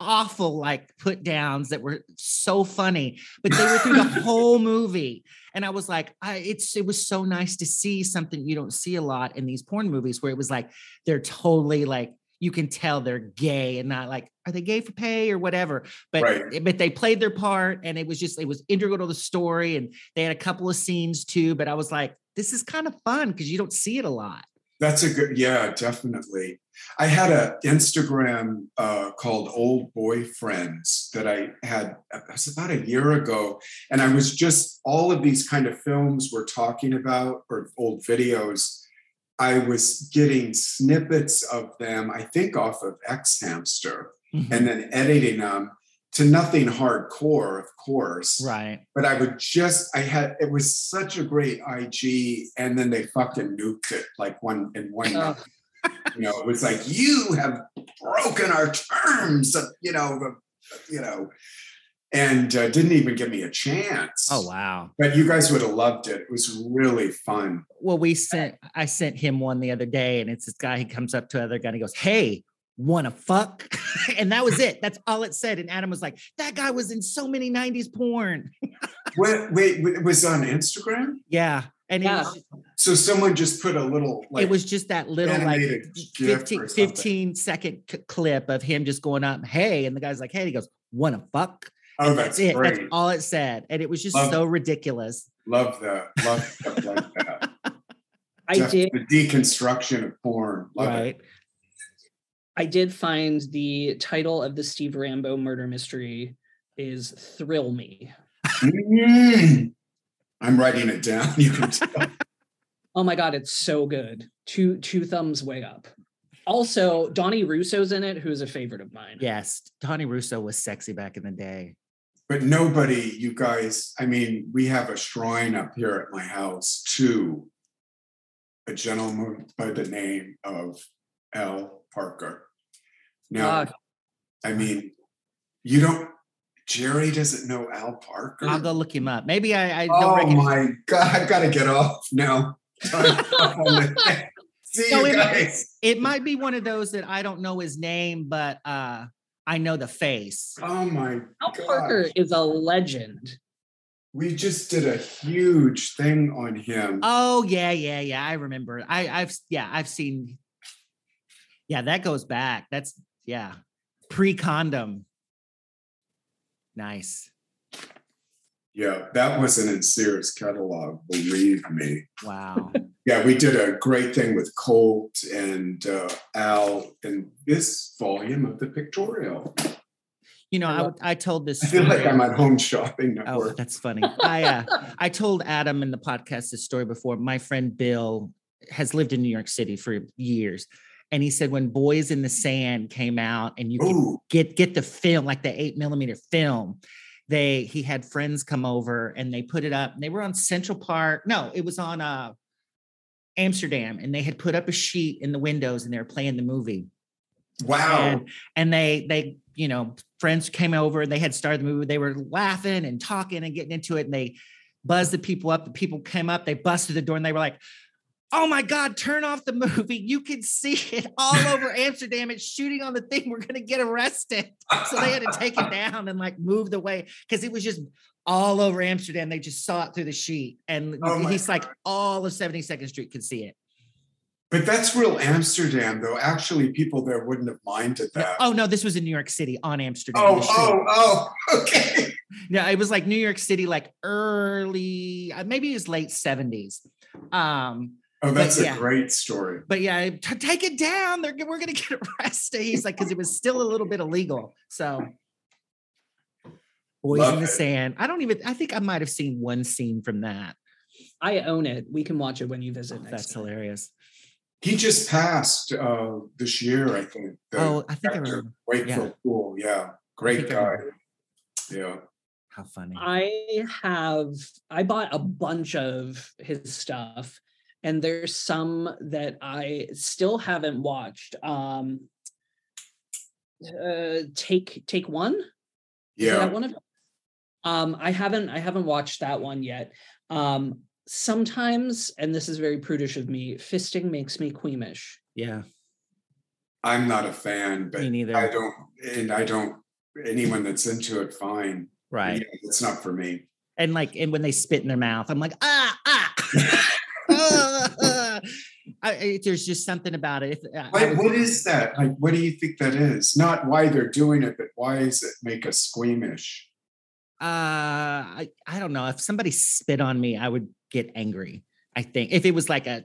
Speaker 5: awful like put downs that were so funny, but they were through the [LAUGHS] whole movie. And I was like, I it's it was so nice to see something you don't see a lot in these porn movies where it was like they're totally like you can tell they're gay and not like are they gay for pay or whatever but
Speaker 6: Right.
Speaker 5: but they played their part and it was just it was integral to the story and they had a couple of scenes too but i was like this is kind of fun because you don't see it a lot
Speaker 6: That's a good, yeah, definitely. I had a Instagram uh, called Old Boyfriends that I had. It was about a year ago, and I was just all of these kind of films we're talking about or old videos. I was getting snippets of them. I think off of X Hamster, mm-hmm. and then editing them to nothing hardcore, of course
Speaker 5: right
Speaker 6: but I would just I had it was such a great IG, and then they fucking nuked it like one in one
Speaker 4: Oh.
Speaker 6: night. You know, it was like you have broken our terms, of, you know, of- you know, and uh, didn't even give me a chance.
Speaker 5: oh wow
Speaker 6: But you guys would have loved it. It was really fun.
Speaker 5: well we sent i sent him one the other day and it's this guy he comes up to other guy and he goes hey wanna fuck [LAUGHS] and that was it that's all it said and adam was like that guy was in so many 90s porn [LAUGHS]
Speaker 6: Wait, wait, it was on Instagram.
Speaker 5: yeah and
Speaker 4: Yeah.
Speaker 5: was,
Speaker 6: So someone just put a little like
Speaker 5: it was just that little like
Speaker 6: animated GIF
Speaker 5: 15, 15 second c- clip of him just going up hey and the guy's like hey he goes wanna fuck
Speaker 6: Oh,
Speaker 5: And
Speaker 6: that's
Speaker 5: it
Speaker 6: great.
Speaker 5: that's all it said and it was just
Speaker 6: Love-
Speaker 5: so ridiculous
Speaker 6: Love that. Love [LAUGHS] stuff like that.
Speaker 4: I
Speaker 6: Def-
Speaker 4: did
Speaker 6: the deconstruction of porn. Love it.
Speaker 5: right
Speaker 4: I did find the title of the Steve Rambo murder mystery is Thrill Me.
Speaker 6: Mm. I'm writing it down. You can tell. [LAUGHS] [LAUGHS]
Speaker 4: Oh my god, it's so good. Two two thumbs way up. Also, Donnie Russo's in it, who's a favorite of mine.
Speaker 5: yes Donnie russo was sexy back in the day
Speaker 6: but nobody, you guys, I mean, we have a shrine up here at my house to a gentleman by the name of Al Parker. Now,
Speaker 4: Ah.
Speaker 6: I mean, you don't, Jerry doesn't know Al Parker.
Speaker 5: i'll go look him up maybe i, I don't
Speaker 6: Oh
Speaker 5: recognize
Speaker 6: my God, I've got to get off now. [LAUGHS] [LAUGHS] See
Speaker 5: No,
Speaker 6: you
Speaker 5: it-
Speaker 6: guys.
Speaker 5: it might be one of those that i don't know his name but uh i know the face
Speaker 6: Oh my
Speaker 4: Al
Speaker 6: God.
Speaker 4: Parker is a legend.
Speaker 6: We just did a huge thing on him.
Speaker 5: oh yeah yeah yeah i remember i i've yeah i've seen yeah that goes back that's yeah pre-condom nice
Speaker 6: Yeah, that wasn't in Sears catalog, believe me.
Speaker 5: wow
Speaker 6: Yeah, we did a great thing with Colt and uh, Al in this volume of the Pictorial.
Speaker 5: you know
Speaker 4: I
Speaker 5: i, told this
Speaker 6: I feel like I'm at Home Shopping
Speaker 5: Oh, that's funny. I uh, [LAUGHS] I told Adam in the podcast this story before. My friend Bill has lived in New York City for years, and he said when Boys in the Sand came out, and you could get get the film, like the eight millimeter film. They he had friends come over and they put it up. And they were on Central Park. No, it was on uh Amsterdam, and they had put up a sheet in the windows and they were playing the movie.
Speaker 6: Wow.
Speaker 5: and and they they you know friends came over and they had started the movie. They were laughing and talking and getting into it and they buzzed the people up. The people came up they busted the door and they were like oh my god turn off the movie. You can see it all [LAUGHS] over amsterdam. It's shooting on the thing. We're going to get arrested. [LAUGHS] So they had to take it down and like move the way because it was just all over amsterdam they just saw it through the sheet and
Speaker 6: Oh
Speaker 5: he's like all of 72nd street could see it
Speaker 6: But that's real Amsterdam, though. Actually, people there wouldn't have minded that.
Speaker 5: oh no this was in new york city on amsterdam
Speaker 6: oh, oh, oh, [LAUGHS] okay.
Speaker 5: Yeah, it was like New York City, like early, uh, maybe it was late 70s. Um,
Speaker 6: Oh, that's a
Speaker 5: yeah.
Speaker 6: great story.
Speaker 5: but yeah, take it down. They're we're gonna [LAUGHS] get arrested. He's like, because it was still a little bit illegal. So Boys
Speaker 6: Love
Speaker 5: in the
Speaker 6: it.
Speaker 5: Sand. I don't even. I think I might have seen one scene from that.
Speaker 4: I own it. We can watch it when you visit.
Speaker 5: Oh,
Speaker 4: next
Speaker 5: that's
Speaker 4: time.
Speaker 5: hilarious.
Speaker 6: He just passed uh, this year, I think. the
Speaker 5: Oh, I think I
Speaker 6: actor,
Speaker 5: remember.
Speaker 6: Wakefield Poole. Yeah, great guy. Yeah.
Speaker 5: How funny.
Speaker 4: I have I bought a bunch of his stuff and there's some that I still haven't watched. Um uh take take one? Is
Speaker 6: Yeah.
Speaker 4: that one of um I haven't I haven't watched that one yet. Um sometimes and this is very prudish of me, fisting makes me queamish.
Speaker 5: yeah,
Speaker 6: I'm not a fan, but
Speaker 5: me neither.
Speaker 6: I don't, and I don't, anyone that's into it, fine.
Speaker 5: right.
Speaker 6: Yeah, it's not for me.
Speaker 5: And like, and when they spit in their mouth, I'm like, ah, ah. [LAUGHS] Ah. I, I- there's just something about it. If, I- I
Speaker 6: Like,
Speaker 5: would-
Speaker 6: what is that? Like, what do you think that is? Not why they're doing it, but why does it make us squeamish?
Speaker 5: Uh, I, I don't know. If somebody spit on me, I would get angry. I think if it was like a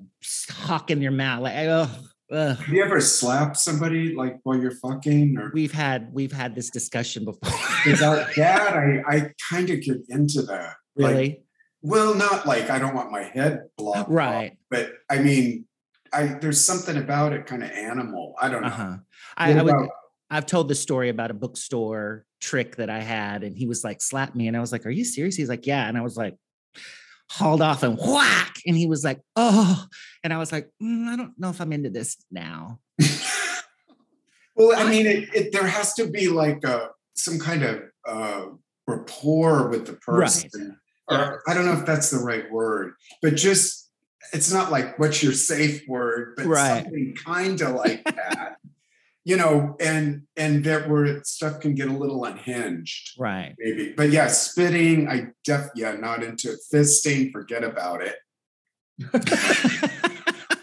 Speaker 5: hawk in your mouth, like, oh, ugh.
Speaker 6: Have you ever slapped somebody like while you're fucking or?
Speaker 5: we've had we've had this discussion before.
Speaker 6: Without that, [LAUGHS] I, I kind of get into that. Like,
Speaker 5: really?
Speaker 6: well, not like I don't want my head blocked. off,
Speaker 5: Right.
Speaker 6: But I mean, I there's something about it kind of animal. I don't know.
Speaker 5: Uh huh. I, I would. I've told the story about a bookstore trick that I had, and he was like, slap me. And I was like, Are you serious? He's like, Yeah. And I was like, hauled off and whack. And he was like, Oh. And I was like, "Mm, I don't know if I'm into this now. [LAUGHS]
Speaker 6: Well, I mean, it, it, there has to be like a, some kind of uh, rapport with the
Speaker 5: Right.
Speaker 6: person. Or I don't know if that's the right word, but just it's not like what's your safe word, but
Speaker 5: Right.
Speaker 6: something kind of like that. You know, and and that where stuff can get a little unhinged,
Speaker 5: Right.
Speaker 6: maybe. But yeah, spitting, I def yeah, not into it. Fisting, forget about it. [LAUGHS]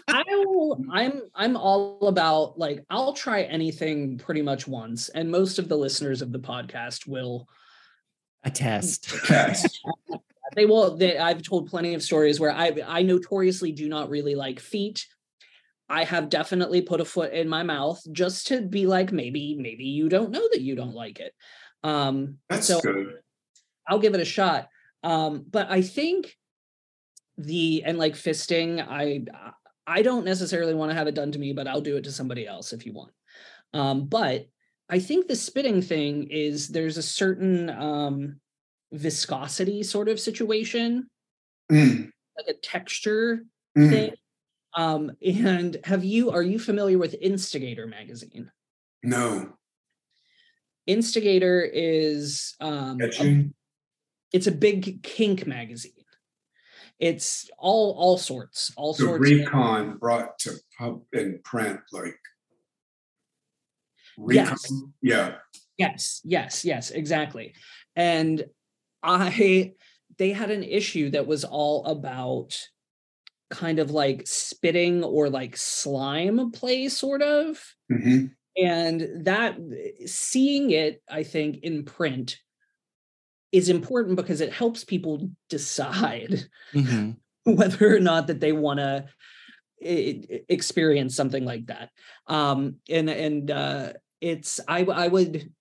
Speaker 4: I'll, I'm I'm all about like I'll try anything pretty much once, and most of the listeners of the podcast will
Speaker 5: attest. test.
Speaker 6: Yes. [LAUGHS]
Speaker 4: they will they, I've told plenty of stories where I I notoriously do not really like feet. I have definitely put a foot in my mouth just to be like maybe maybe you don't know that you don't like it. Um
Speaker 6: That's
Speaker 4: so
Speaker 6: good.
Speaker 4: I'll give it a shot. Um, but I think the and like fisting, I I don't necessarily want to have it done to me, but I'll do it to somebody else if you want. Um, but I think the spitting thing is there's a certain um viscosity sort of situation,
Speaker 6: Mm,
Speaker 4: like a texture
Speaker 6: mm.
Speaker 4: thing. Um, and have you are you familiar with Instigator magazine?
Speaker 6: No.
Speaker 4: Instigator is um a it's a big kink magazine. It's all all sorts, all
Speaker 6: So
Speaker 4: sorts. of-
Speaker 6: recon brought to pub and print like recon.
Speaker 4: Yes.
Speaker 6: Yeah.
Speaker 4: yes, yes, yes, exactly. And I they had an issue that was all about kind of like spitting or like slime play sort of.
Speaker 6: Hmm
Speaker 4: and that seeing it i think in print is important because it helps people decide
Speaker 5: Mhm. [LAUGHS]
Speaker 4: whether or not that they want to experience something like that. Um and and uh it's I would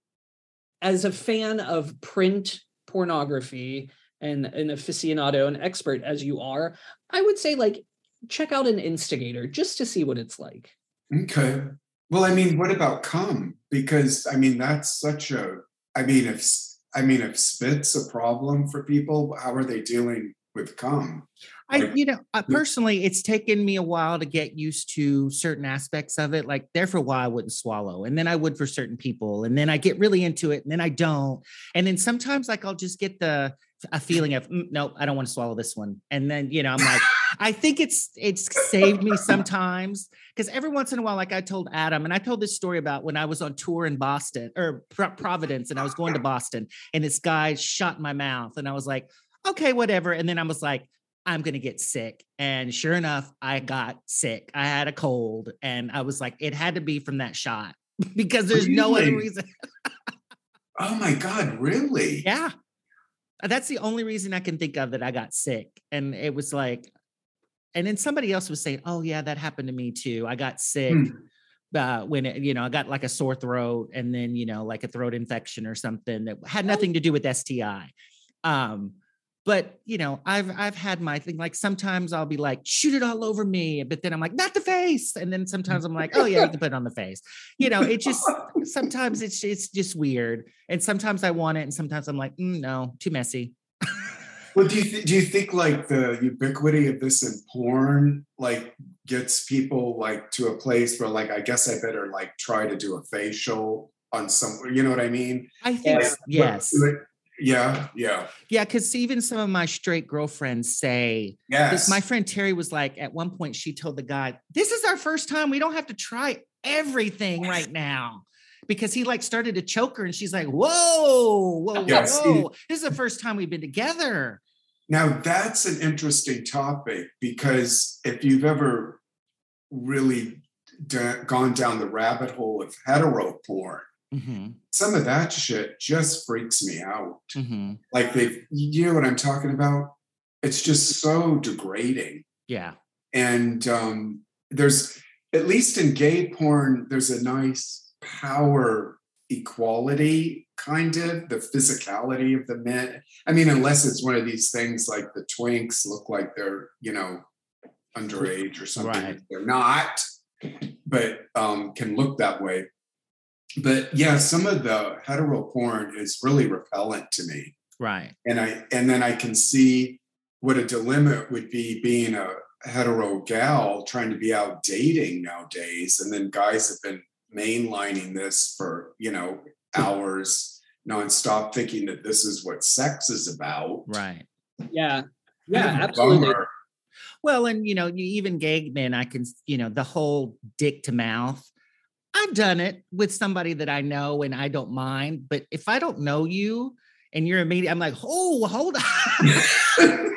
Speaker 4: as a fan of print pornography and an aficionado and expert as you are i would say like check out an instigator just to see what it's like
Speaker 6: Okay. Well, I mean, what about cum? Because I mean, that's such a. I mean, if I mean, if spit's a problem for people, how are they dealing with cum?
Speaker 5: I, you know,
Speaker 6: Yeah.
Speaker 5: personally, it's taken me a while to get used to certain aspects of it. Like there for a while, I wouldn't swallow, and then I would for certain people, and then I get really into it, and then I don't, and then sometimes like I'll just get the a feeling of "Mm, nope, I don't want to swallow this one, and then you know I'm like, I think it's it's saved me sometimes because every once in a while, like I told Adam, and I told this story about when I was on tour in Boston or Pro- Providence, and I was going to Boston, and this guy shot my mouth, and I was like, okay, whatever, and then I was like. I'm going to get sick. And sure enough, I got sick. I had a cold and I was like, it had to be from that shot [LAUGHS] because there's no other reason.
Speaker 6: Oh my God! Really?
Speaker 5: yeah. That's the only reason I can think of that I got sick. And it was like, and then somebody else was saying, oh, yeah, that happened to me too. I got sick.
Speaker 6: Hmm.
Speaker 5: uh, when it, you know I got like a sore throat and then you know like a throat infection or something that had nothing to do with STI. Um, but you know I've I've had my thing. Like sometimes I'll be like shoot it all over me, but then I'm like not the face, and then sometimes I'm like oh yeah you can put it on the face. You know it just sometimes [LAUGHS] it's it's just weird, and sometimes I want it, and sometimes I'm like mm, no too messy.
Speaker 6: Well, do you th- do you think like the ubiquity of this in porn like gets people like to a place where like I guess I better like try to do a facial on some you know what I mean?
Speaker 5: I think
Speaker 6: Like,
Speaker 5: yes.
Speaker 6: Yeah, yeah,
Speaker 5: Yeah, because even some of my straight girlfriends say,
Speaker 6: yes.
Speaker 5: my friend Terry was like, at one point, she told the guy, This is our first time. We don't have to try everything right now. Because he like started to choke her and she's like, Whoa, whoa,
Speaker 6: Yes.
Speaker 5: whoa. This is the first time we've been together.
Speaker 6: Now that's an interesting topic because if you've ever really d- gone down the rabbit hole of hetero porn,
Speaker 5: Mhm,
Speaker 6: some of that shit just freaks me out.
Speaker 5: mhm.
Speaker 6: Like they, you know what I'm talking about? It's just so degrading.
Speaker 5: Yeah.
Speaker 6: And um, there's, at least in gay porn, there's a nice power equality kind of the physicality of the men. I mean, unless it's one of these things like the twinks look like they're, you know, underage or something.
Speaker 5: Right.
Speaker 6: They're not, but um, can look that way. But yeah, some of the hetero porn is really repellent to me
Speaker 5: Right.
Speaker 6: and I and then I can see what a dilemma it would be being a hetero gal trying to be out dating nowadays, and then guys have been mainlining this for you know hours nonstop, thinking that this is what sex is about.
Speaker 5: Right.
Speaker 4: Yeah.
Speaker 6: Kind
Speaker 4: Yeah,
Speaker 6: of
Speaker 4: absolutely.
Speaker 6: bummer.
Speaker 5: Well, and you know, you even gay men, I can, you know, the whole dick to mouth. I've done it with somebody that I know and I don't mind. But if I don't know you and you're immediate, I'm like, oh, hold up. [LAUGHS]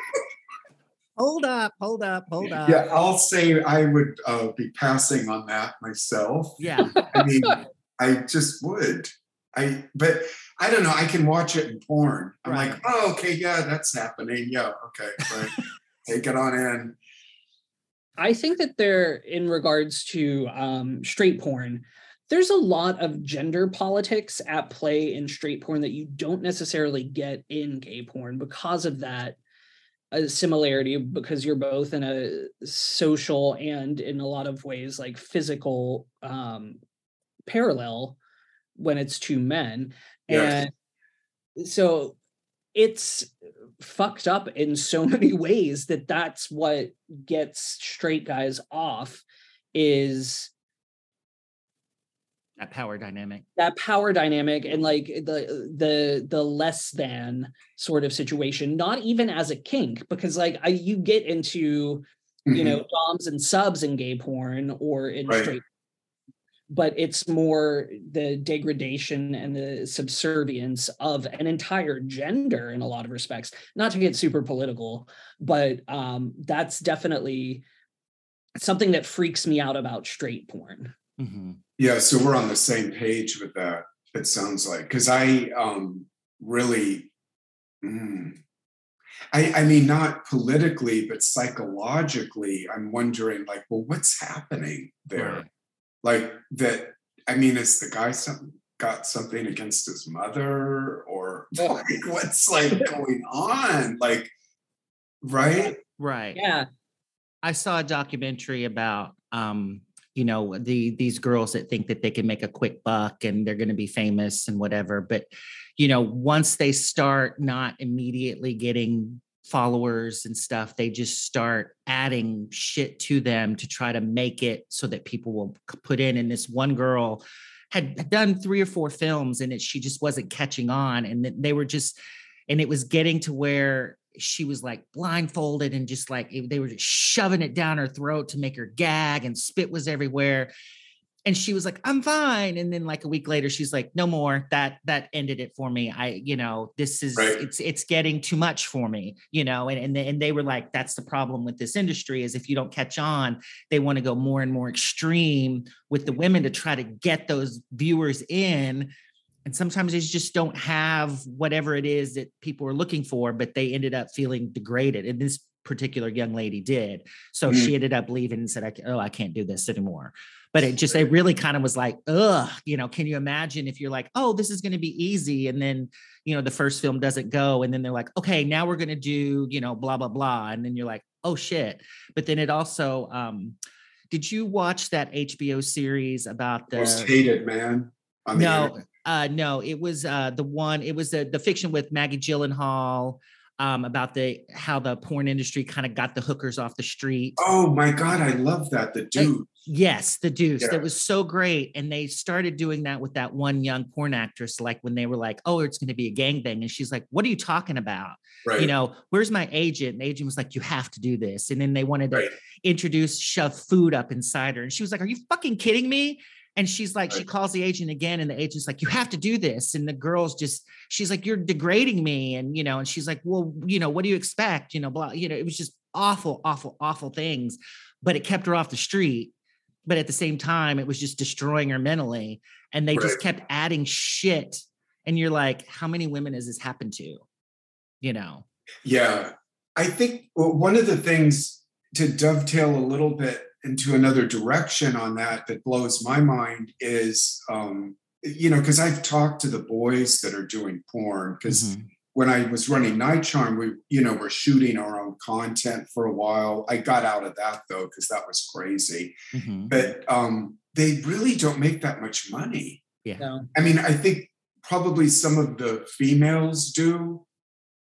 Speaker 5: hold up, hold up, hold up.
Speaker 6: Yeah, I'll say I would uh, be passing on that myself.
Speaker 5: Yeah. [LAUGHS]
Speaker 6: I mean, I just would. I but I don't know. I can watch it in porn. I'm
Speaker 5: Right.
Speaker 6: like, oh, okay, yeah, that's happening. Yeah, okay, right. [LAUGHS] Take it on in.
Speaker 4: I think that there, in regards to um, straight porn, there's a lot of gender politics at play in straight porn that you don't necessarily get in gay porn because of that uh, similarity, because you're both in a social and in a lot of ways like physical um, parallel when it's two men.
Speaker 6: Yes.
Speaker 4: And so it's fucked up in so [LAUGHS] many ways that that's what gets straight guys off is
Speaker 5: That power dynamic.
Speaker 4: that power dynamic and like the the the less than sort of situation not even as a kink because like I, you get into you mm-hmm. know doms and subs in gay porn or in
Speaker 6: Right.
Speaker 4: straight but it's more the degradation and the subservience of an entire gender in a lot of respects not to get super political but um that's definitely something that freaks me out about straight porn
Speaker 5: Mhm.
Speaker 6: Yeah, so we're on the same page with that. It sounds like because I um really, mm, I I mean not politically, but psychologically, I'm wondering like, well, what's happening there?
Speaker 5: Right.
Speaker 6: Like that. I mean, is the guy some got something against his mother, or [LAUGHS] like, what's like going on? Like, right?
Speaker 5: Right.
Speaker 4: yeah
Speaker 5: I saw a documentary about um, you know, the these girls that think that they can make a quick buck and they're going to be famous and whatever, but you know, once they start not immediately getting followers and stuff, they just start adding shit to them to try to make it so that people will put in and this one girl had done three or four films and it she just wasn't catching on and they were just and it was getting to where she was like blindfolded and just like they were just shoving it down her throat to make her gag and spit was everywhere and she was like i'm fine. And then like a week later she's like no more. That that ended it for me. I you know this is
Speaker 6: Right.
Speaker 5: it's it's getting too much for me you know and and they, and they were like that's the problem with this industry is if you don't catch on they want to go more and more extreme with the women to try to get those viewers in. And sometimes they just don't have whatever it is that people are looking for but they ended up feeling degraded. And this particular young lady did. So
Speaker 6: Mm.
Speaker 5: she ended up leaving and said oh i can't do this anymore but it just it really kind of was like ugh you know can you imagine if you're like oh this is going to be easy and then you know the first film doesn't go and then they're like okay now we're going to do you know blah blah blah and then you're like oh shit but then it also um did you watch that hbo series about the
Speaker 6: Most hated man.
Speaker 5: no uh no it was uh the one it was the the fiction with maggie gyllenhaal um about the how the porn industry kind of got the hookers off the street
Speaker 6: Oh my god, I love that. The dude.
Speaker 5: Yes, the Deuce.
Speaker 6: Yeah.
Speaker 5: That was so great. And they started doing that with that one young porn actress, like when they were like, oh, it's going to be a gangbang. And she's like, what are you talking about?
Speaker 6: Right.
Speaker 5: You know, where's my agent? And the agent was like, you have to do this. And then they wanted to
Speaker 6: Right.
Speaker 5: introduce, shove food up inside her. And she was like, are you fucking kidding me? And she's like, she calls the agent again, and the agent's like, you have to do this. And the girl's just, she's like, you're degrading me. And, you know, and she's like, well, you know, what do you expect? You know, blah, you know, it was just awful, awful, awful things. But it kept her off the street. But at the same time, it was just destroying her mentally. And they just kept adding shit. And you're like, how many women has this happened to? You know?
Speaker 6: Yeah. I think well, one of the things to dovetail a little bit into another direction on that that blows my mind is, um, you know, because I've talked to the boys that are doing porn, because
Speaker 5: Mhm.
Speaker 6: when I was running Night Charm, we, you know, were shooting our own content for a while. I got out of that though, because that was crazy.
Speaker 5: Mhm.
Speaker 6: But um, they really don't make that much money.
Speaker 5: Yeah.
Speaker 4: No.
Speaker 6: I mean, I think probably some of the females do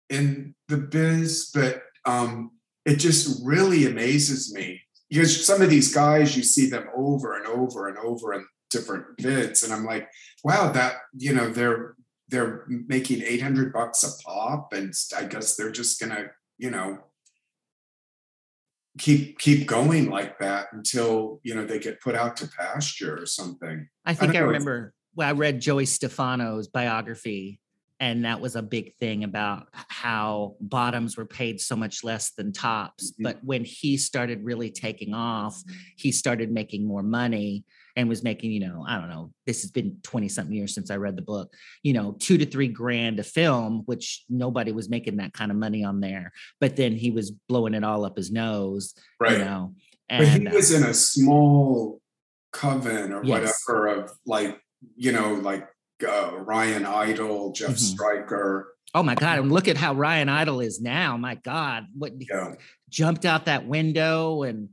Speaker 6: in the biz, but um, it just really amazes me because some of these guys, you see them over and over and over in different vids, and I'm like, wow, that you know, they're they're making 800 bucks a pop, and I guess they're just gonna, you know, keep keep going like that until you know they get put out to pasture or something.
Speaker 5: I think I,
Speaker 6: it's-
Speaker 5: remember well, I read Joey Stefano's biography, and that was a big thing about how bottoms were paid so much less than tops.
Speaker 6: Mhm.
Speaker 5: But when he started really taking off, he started making more money and was making, you know, I don't know, this has been 20 something years since I read the book, you know, two to three grand a film, which nobody was making that kind of money on there. But then he was blowing it all up his nose, right. you know.
Speaker 6: But
Speaker 5: And
Speaker 6: he
Speaker 5: uh,
Speaker 6: was in a small coven or
Speaker 5: Yes.
Speaker 6: whatever of like, you know, like uh, Ryan Idol, Jeff
Speaker 5: Mhm.
Speaker 6: Stryker.
Speaker 5: Oh my God. And look at how Ryan Idol is now. My God. What
Speaker 6: Yeah.
Speaker 5: jumped out that window and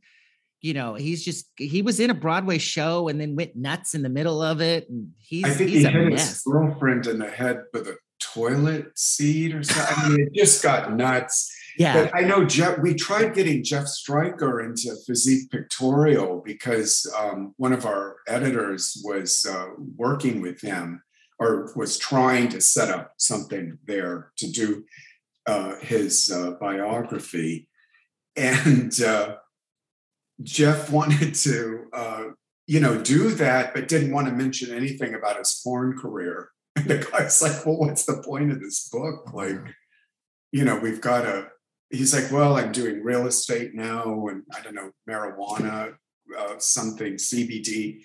Speaker 5: you know, he's just he was in a Broadway show and then went nuts in the middle of it. And he's
Speaker 6: I think
Speaker 5: he's
Speaker 6: he
Speaker 5: a
Speaker 6: hit his girlfriend in the head with a toilet seat or something. I mean, it just got nuts.
Speaker 5: Yeah.
Speaker 6: But I know Jeff, we tried getting Jeff Stryker into Physique Pictorial because um, one of our editors was uh, working with him or was trying to set up something there to do uh, his uh, biography. And uh, Jeff [LAUGHS] wanted to, uh, you know, do that, but didn't want to mention anything about his porn career. And the guy's like, well, what's the point of this book? Like, you know, we've got a, he's like, well, I'm doing real estate now and I don't know, marijuana, uh, something, CBD.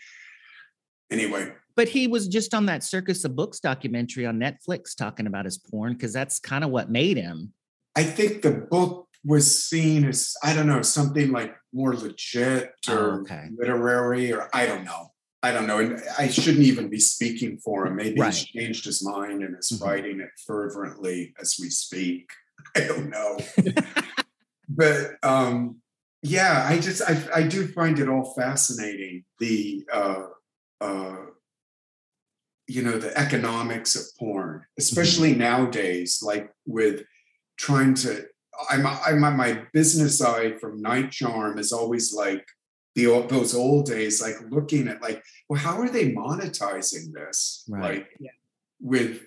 Speaker 6: Anyway,
Speaker 5: but he was just on that Circus of Books documentary on Netflix talking about his porn because that's kind of what made him.
Speaker 6: I think the book was seen as, I don't know, something like more legit
Speaker 5: Oh,
Speaker 6: or
Speaker 5: okay.
Speaker 6: literary, or I don't know. I don't know. And I shouldn't even be speaking for him. Maybe
Speaker 5: Right.
Speaker 6: he's changed his mind and is
Speaker 5: Mhm.
Speaker 6: writing it fervently as we speak. [LAUGHS] I don't know. [LAUGHS] but um yeah, I just I, I do find it all fascinating. The uh uh you know the economics of porn, mm-hmm. especially nowadays, like with trying to I'm I'm on my business side from Night Charm is always like the old, those old days, like looking at like, well, how are they monetizing this?
Speaker 5: Right.
Speaker 6: Like
Speaker 4: Yeah.
Speaker 6: with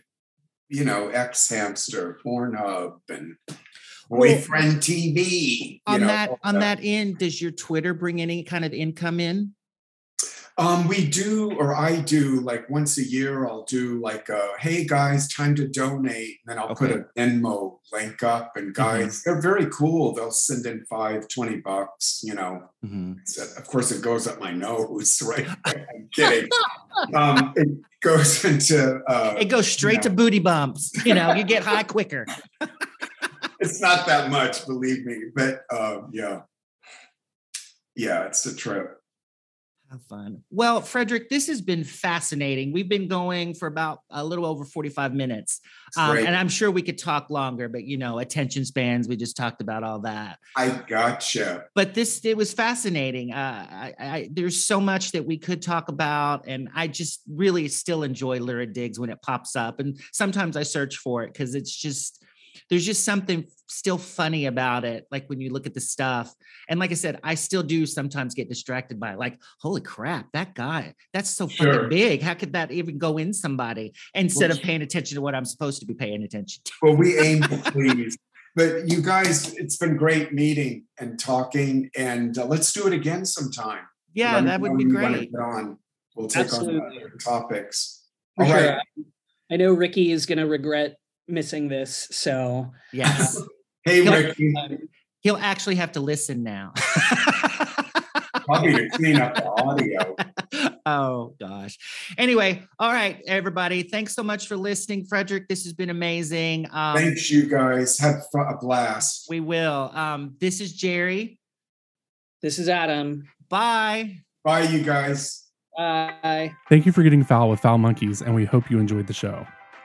Speaker 6: you know, X Hamster, Pornhub, and
Speaker 5: Well,
Speaker 6: Boyfriend TV. you
Speaker 5: On
Speaker 6: know,
Speaker 5: that
Speaker 6: all
Speaker 5: on that end, does your Twitter bring any kind of income in?
Speaker 6: Um, we do, or I do, like once a year, I'll do like, uh, hey guys, time to donate. And then I'll put a Venmo link up. And guys, they're very cool. They'll send in five, 20 bucks, you know. So, of course, it goes up my nose, [LAUGHS] right? I'm kidding. [LAUGHS] um, it goes [LAUGHS] into, uh,
Speaker 5: It goes straight to booty bumps. You know, you get high quicker.
Speaker 6: it's not that much, believe me. But um, yeah. Yeah, it's a trip.
Speaker 5: How fun. Well, Frederick, this has been fascinating. We've been going for about a little over 45 minutes. Um, and I'm sure we could talk longer, but you know, attention spans, we just talked about all that.
Speaker 6: I gotcha.
Speaker 5: But this, it was fascinating. Uh, I, I, there's so much that we could talk about. And I just really still enjoy Lurid Digs when it pops up. And sometimes I search for it because it's just, there's just something still funny about it. Like when you look at the stuff. And like I said, I still do sometimes get distracted by it. Like, holy crap, that guy, that's so
Speaker 6: Sure.
Speaker 5: fucking big. How could that even go in somebody instead
Speaker 6: Well,
Speaker 5: of paying attention to what I'm supposed to be paying attention to?
Speaker 6: Well, we aim to [LAUGHS] please. But you guys, it's been great meeting and talking, and uh, let's do it again sometime.
Speaker 5: Yeah,
Speaker 6: me
Speaker 5: that would be
Speaker 6: when you wanna
Speaker 5: great.
Speaker 6: get On. We'll take
Speaker 4: Absolutely.
Speaker 6: on other topics.
Speaker 4: For
Speaker 6: All
Speaker 4: sure.
Speaker 6: right.
Speaker 4: I know Ricky is going to regret missing this. So,
Speaker 5: Yes. [LAUGHS]
Speaker 6: Hey,
Speaker 5: He'll-
Speaker 6: Ricky,
Speaker 5: He'll actually have to listen now. [LAUGHS]
Speaker 6: probably to clean up the audio. [LAUGHS]
Speaker 5: oh gosh. Anyway, all right, everybody. Thanks so much for listening, Frederick. This has been amazing. Um,
Speaker 6: Thanks, you guys. Have fu- a blast.
Speaker 5: we will. Um, this is Jerry.
Speaker 4: this is Adam.
Speaker 5: Bye.
Speaker 6: Bye, you guys.
Speaker 4: Bye.
Speaker 7: Thank you for getting foul with Foul Monkeys, and we hope you enjoyed the show.